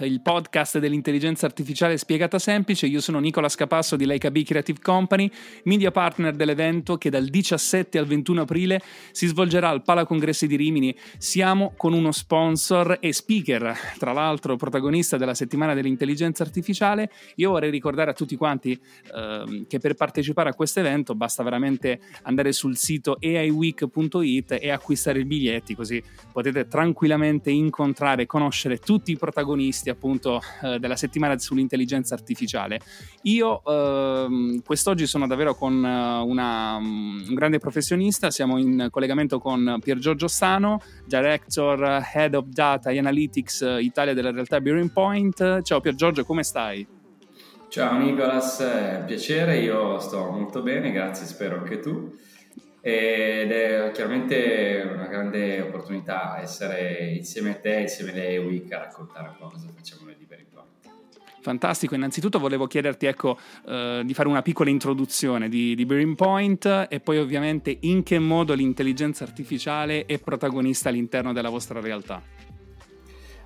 il podcast dell'intelligenza artificiale spiegata semplice. Io sono Nicola Scapasso di Leica B Creative Company, media partner dell'evento che dal 17 al 21 aprile si svolgerà al Pala Congressi di Rimini. Siamo con uno sponsor e speaker, tra l'altro protagonista della settimana dell'intelligenza artificiale. Io vorrei ricordare a tutti quanti eh, che per partecipare a questo evento basta veramente andare sul sito aiweek.it e acquistare i biglietti, così potete tranquillamente incontrare e conoscere tutti i protagonisti protagonisti appunto eh, della settimana sull'intelligenza artificiale. Io eh, quest'oggi sono davvero con uh, una, um, un grande professionista, siamo in collegamento con Pier Giorgio Sano, Director Head of Data e Analytics uh, Italia della realtà Bearing Point. Ciao Pier Giorgio, come stai? Ciao Nicolas, un piacere, io sto molto bene, grazie, spero anche tu ed è chiaramente una grande opportunità essere insieme a te, insieme a lei Week a raccontare un po' cosa facciamo noi di Periplot. Fantastico, innanzitutto volevo chiederti ecco, eh, di fare una piccola introduzione di, di Bearing Point e poi ovviamente in che modo l'intelligenza artificiale è protagonista all'interno della vostra realtà.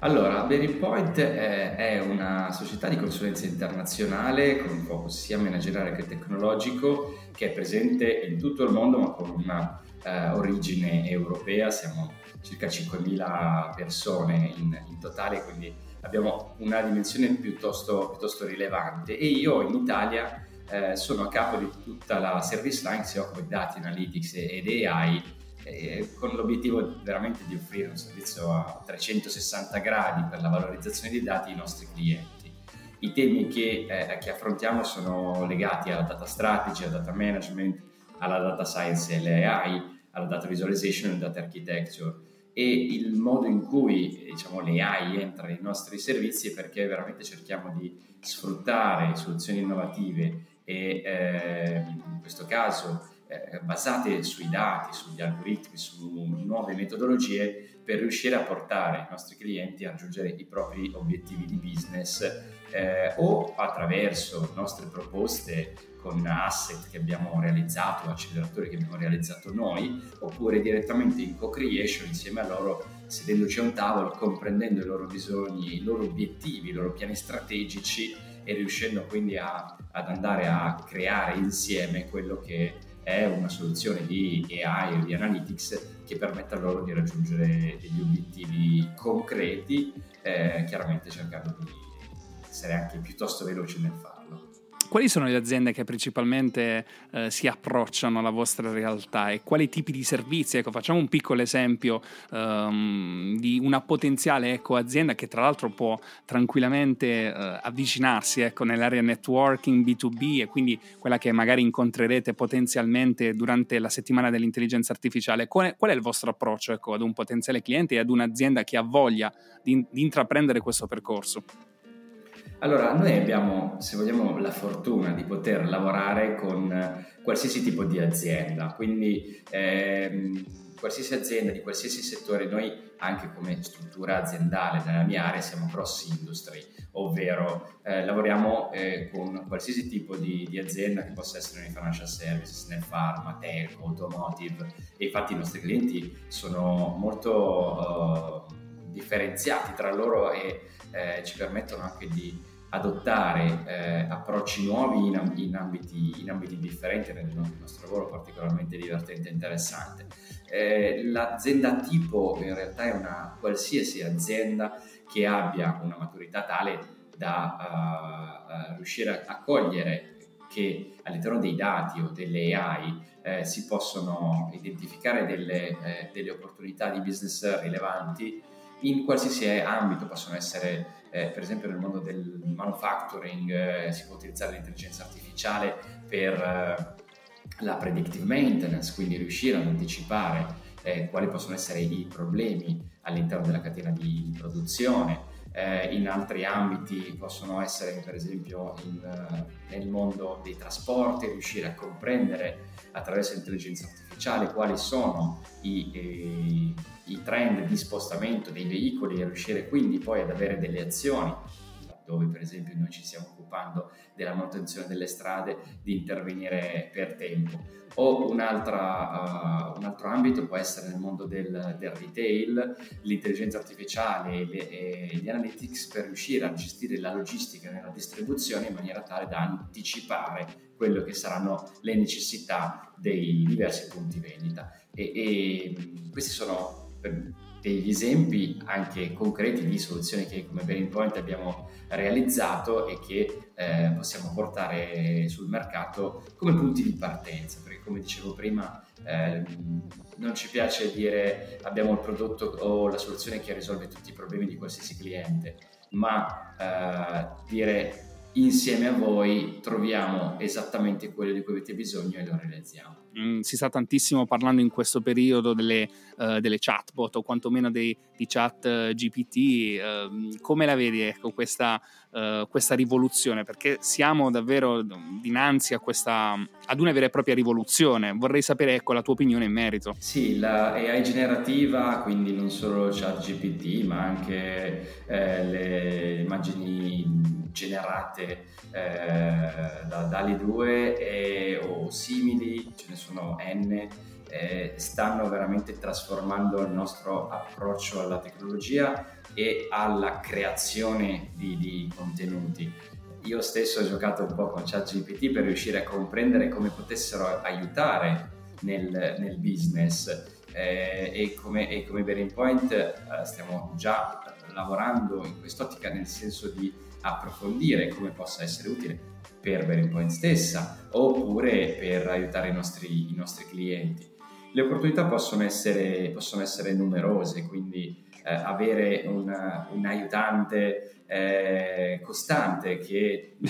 Allora, Bearing Point è, è, una società di consulenza internazionale con un focus sia manageriale che tecnologico che è presente in tutto il mondo ma con una uh, origine europea. Siamo circa 5.000 persone in, in, totale, quindi abbiamo una dimensione piuttosto, piuttosto rilevante e io in Italia eh, sono a capo di tutta la service line che si occupa di dati, analytics ed AI eh, con l'obiettivo veramente di offrire un servizio a 360 gradi per la valorizzazione dei dati ai nostri clienti. I temi che, eh, che affrontiamo sono legati alla data strategy, al data management, alla data science e all'AI, alla data visualization e data architecture e il modo in cui diciamo, l'AI entra nei nostri servizi è perché veramente cerchiamo di sfruttare soluzioni innovative e eh, in questo caso eh, basate sui dati, sugli algoritmi, su nuove metodologie per riuscire a portare i nostri clienti a raggiungere i propri obiettivi di business eh, o attraverso nostre proposte con asset che abbiamo realizzato, acceleratori che abbiamo realizzato noi, oppure direttamente in co-creation insieme a loro, sedendoci a un tavolo, comprendendo i loro bisogni, i loro obiettivi, i loro piani strategici e riuscendo quindi a, ad andare a creare insieme quello che è una soluzione di AI o di analytics che permetta loro di raggiungere degli obiettivi concreti, eh, chiaramente cercando di essere anche piuttosto veloci nel farlo. Quali sono le aziende che principalmente eh, si approcciano alla vostra realtà e quali tipi di servizi? Ecco, facciamo un piccolo esempio um, di una potenziale ecco, azienda che tra l'altro può tranquillamente uh, avvicinarsi ecco, nell'area networking B2B e quindi quella che magari incontrerete potenzialmente durante la settimana dell'intelligenza artificiale. Qual è, qual è il vostro approccio ecco, ad un potenziale cliente e ad un'azienda che ha voglia di, di intraprendere questo percorso? Allora, noi abbiamo, se vogliamo, la fortuna di poter lavorare con eh, qualsiasi tipo di azienda, quindi ehm, qualsiasi azienda di qualsiasi settore, noi anche come struttura aziendale nella mia area siamo cross industry, ovvero eh, lavoriamo eh, con qualsiasi tipo di, di, azienda che possa essere nei financial services, nel pharma, telco, automotive. E infatti i nostri clienti sono molto uh, differenziati tra loro e eh, ci permettono anche di adottare eh, approcci nuovi in, in, ambiti, in, ambiti, differenti rendono il nostro lavoro particolarmente divertente e interessante. Eh, l'azienda tipo in realtà è una qualsiasi azienda che abbia una maturità tale da uh, uh, riuscire a, a, cogliere che all'interno dei dati o delle AI eh, si possono identificare delle, eh, delle opportunità di business rilevanti in qualsiasi ambito, possono essere eh, per esempio nel mondo del manufacturing eh, si può utilizzare l'intelligenza artificiale per eh, la predictive maintenance, quindi riuscire ad anticipare eh, quali possono essere i problemi all'interno della catena di, produzione. Eh, in altri ambiti possono essere per esempio in, nel mondo dei trasporti, riuscire a comprendere attraverso l'intelligenza artificiale artificiale, quali sono i, eh, i trend di spostamento dei veicoli e riuscire quindi poi ad avere delle azioni dove per esempio noi ci stiamo occupando della manutenzione delle strade, di intervenire per tempo. O uh, un altro ambito può essere nel mondo del, del retail, l'intelligenza artificiale e, le, e gli analytics per riuscire a gestire la logistica nella distribuzione in maniera tale da anticipare quello che saranno le necessità dei diversi punti vendita. E, e questi sono degli esempi anche concreti di soluzioni che come Bearing Point abbiamo realizzato e che eh, possiamo portare sul mercato come punti di partenza, perché come dicevo prima eh, non ci piace dire abbiamo il prodotto o la soluzione che risolve tutti i problemi di qualsiasi cliente, ma eh, dire insieme a voi troviamo esattamente quello di cui avete bisogno e lo realizziamo. Mm, si sta tantissimo parlando in questo periodo delle, uh, delle chatbot o quantomeno dei, di chat uh, GPT. Uh, come la vedi ecco, questa, eh, questa, rivoluzione? Perché siamo davvero dinanzi a questa, ad una vera e propria rivoluzione. Vorrei sapere ecco, la tua opinione in merito. Sì, la AI generativa, quindi non solo chat GPT, ma anche eh, le immagini generate eh, da DALI 2 e, o simili, ce ne sono N, eh, stanno veramente trasformando il nostro approccio alla tecnologia e alla creazione di, di contenuti. Io stesso ho giocato un po' con ChatGPT per riuscire a comprendere come potessero aiutare nel, nel business eh, e come, e come Point eh, stiamo già lavorando in quest'ottica nel senso di approfondire come possa essere utile per Bearing Point stessa oppure per aiutare i nostri, i nostri clienti. Le opportunità possono essere, possono essere numerose, quindi eh, avere un, un aiutante eh, costante che mm,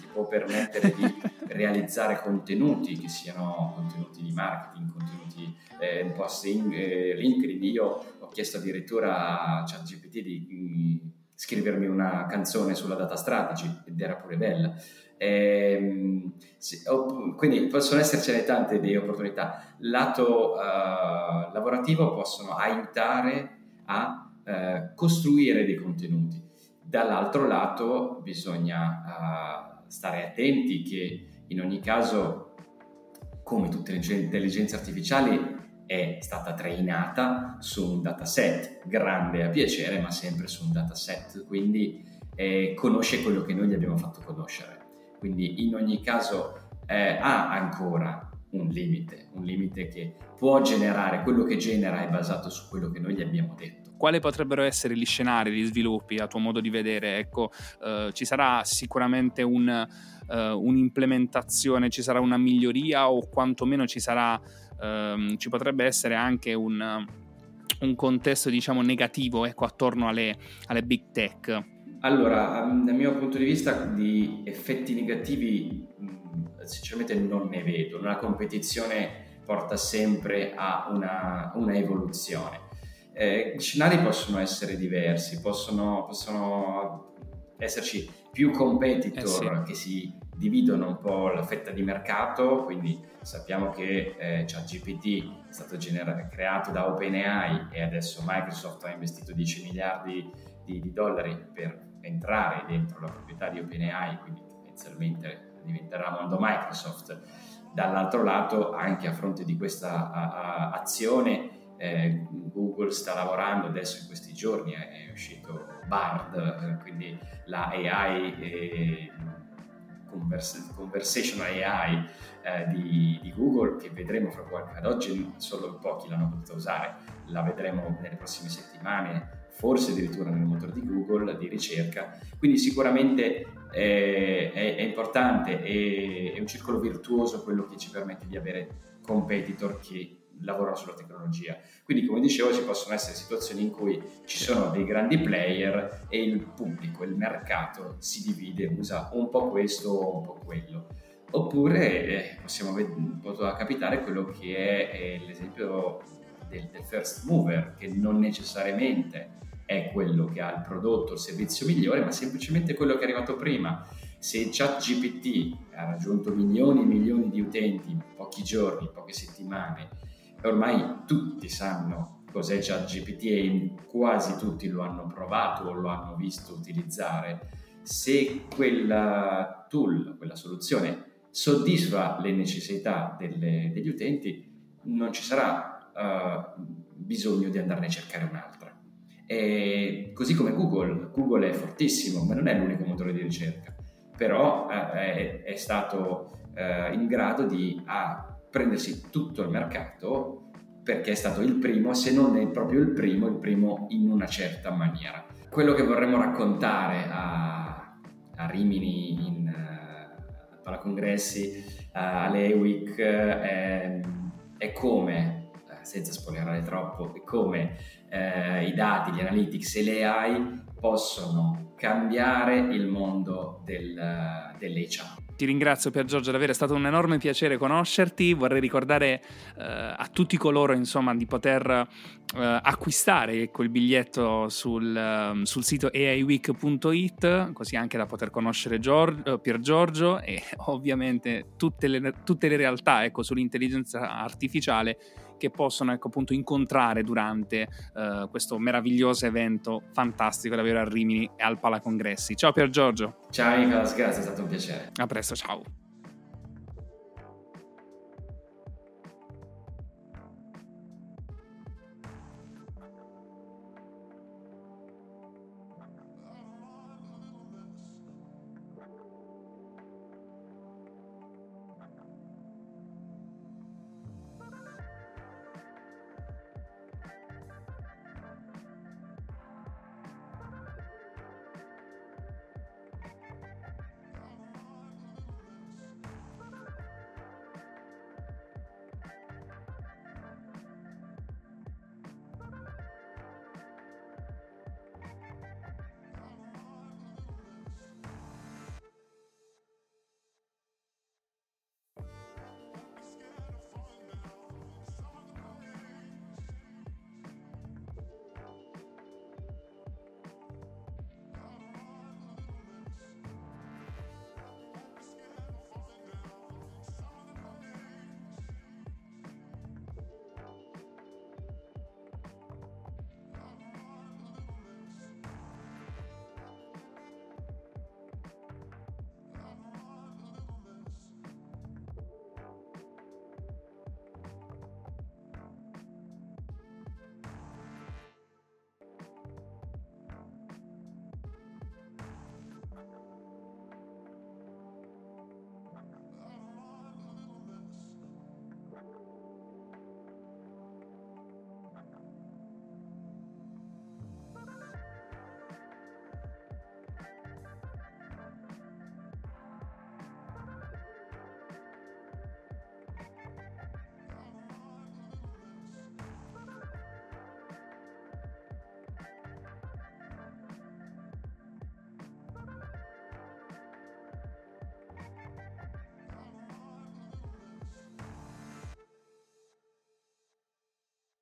ti può permettere di realizzare contenuti che siano contenuti di marketing, contenuti eh, un post in, eh, LinkedIn. Io ho chiesto addirittura a ChatGPT di scrivermi una canzone sulla data strategy ed era pure bella. Ehm, sì, quindi possono essercene tante di opportunità. Lato uh, lavorativo possono aiutare a uh, costruire dei contenuti. Dall'altro lato bisogna uh, stare attenti che in ogni caso, come tutte le intelligenze artificiali, è stata trainata su un dataset grande a piacere, ma sempre su un dataset, quindi eh, conosce quello che noi gli abbiamo fatto conoscere. Quindi in ogni caso eh, ha ancora un limite, un limite che può generare, quello che genera è basato su quello che noi gli abbiamo detto. Quali potrebbero essere gli scenari, gli sviluppi a tuo modo di vedere? Ecco, eh, ci sarà sicuramente un, eh, un'implementazione, ci sarà una miglioria o quantomeno ci sarà ehm, ci potrebbe essere anche un, un contesto diciamo negativo ecco, attorno alle, alle big tech? Allora, ehm, dal mio punto di vista di effetti negativi sinceramente non ne vedo, la competizione porta sempre a una, una evoluzione. Eh, gli scenari possono essere diversi, possono, possono esserci più competitor eh sì. che si dividono un po' la fetta di mercato, quindi sappiamo che eh, ChatGPT è stato gener- creato da OpenAI e adesso Microsoft ha investito 10 miliardi di, di, dollari per entrare dentro la proprietà di OpenAI, quindi tendenzialmente diventerà mondo Microsoft. Dall'altro lato, anche a fronte di questa a, a, azione, eh, Google sta lavorando adesso in questi giorni, è, è uscito Bard, eh, quindi la AI eh, convers- conversational AI eh, di, di, Google che vedremo fra qualche ad oggi solo pochi l'hanno potuta usare, la vedremo nelle prossime settimane, forse addirittura nel motore di Google di ricerca. Quindi sicuramente eh, è, è, importante, è, è un circolo virtuoso quello che ci permette di avere competitor che lavorano sulla tecnologia. Quindi, come dicevo, ci possono essere situazioni in cui ci sono dei grandi player e il pubblico, il mercato si divide, usa un po' questo o un po' quello. Oppure eh, possiamo può capitare quello che è, è l'esempio del, del first mover, che non necessariamente è quello che ha il prodotto, il servizio migliore, ma semplicemente quello che è arrivato prima. Se ChatGPT ha raggiunto milioni e milioni di utenti in pochi giorni, in poche settimane, ormai tutti sanno cos'è ChatGPT e quasi tutti lo hanno provato o lo hanno visto utilizzare. Se quella tool, quella soluzione soddisfa le necessità delle, degli utenti, non ci sarà uh, bisogno di andarne a cercare un'altra. E così come Google, Google è fortissimo, ma non è l'unico motore di ricerca, però uh, è, è, stato uh, in grado di a, prendersi tutto il mercato perché è stato il primo, se non è proprio il primo, il primo in una certa maniera. Quello che vorremmo raccontare a, a Rimini in, uh, a Palacongressi, uh, alle EWIC, è, è come, eh, senza spoilerare troppo, come uh, i dati, gli analytics e le AI possono cambiare il mondo del, dell'HR. Ti ringrazio Pier Giorgio davvero, è stato un enorme piacere conoscerti. Vorrei ricordare eh, a tutti coloro insomma, di poter eh, acquistare ecco, il biglietto sul, um, sul, sito aiweek.it, così anche da poter conoscere Giorgio, Pier Giorgio e ovviamente tutte le, tutte le realtà ecco, sull'intelligenza artificiale che possono ecco, appunto incontrare durante uh, questo meraviglioso evento fantastico davvero a Rimini e al Palacongressi. Ciao Pier Giorgio. Ciao Nicolas, grazie, è stato un piacere. A presto, ciao.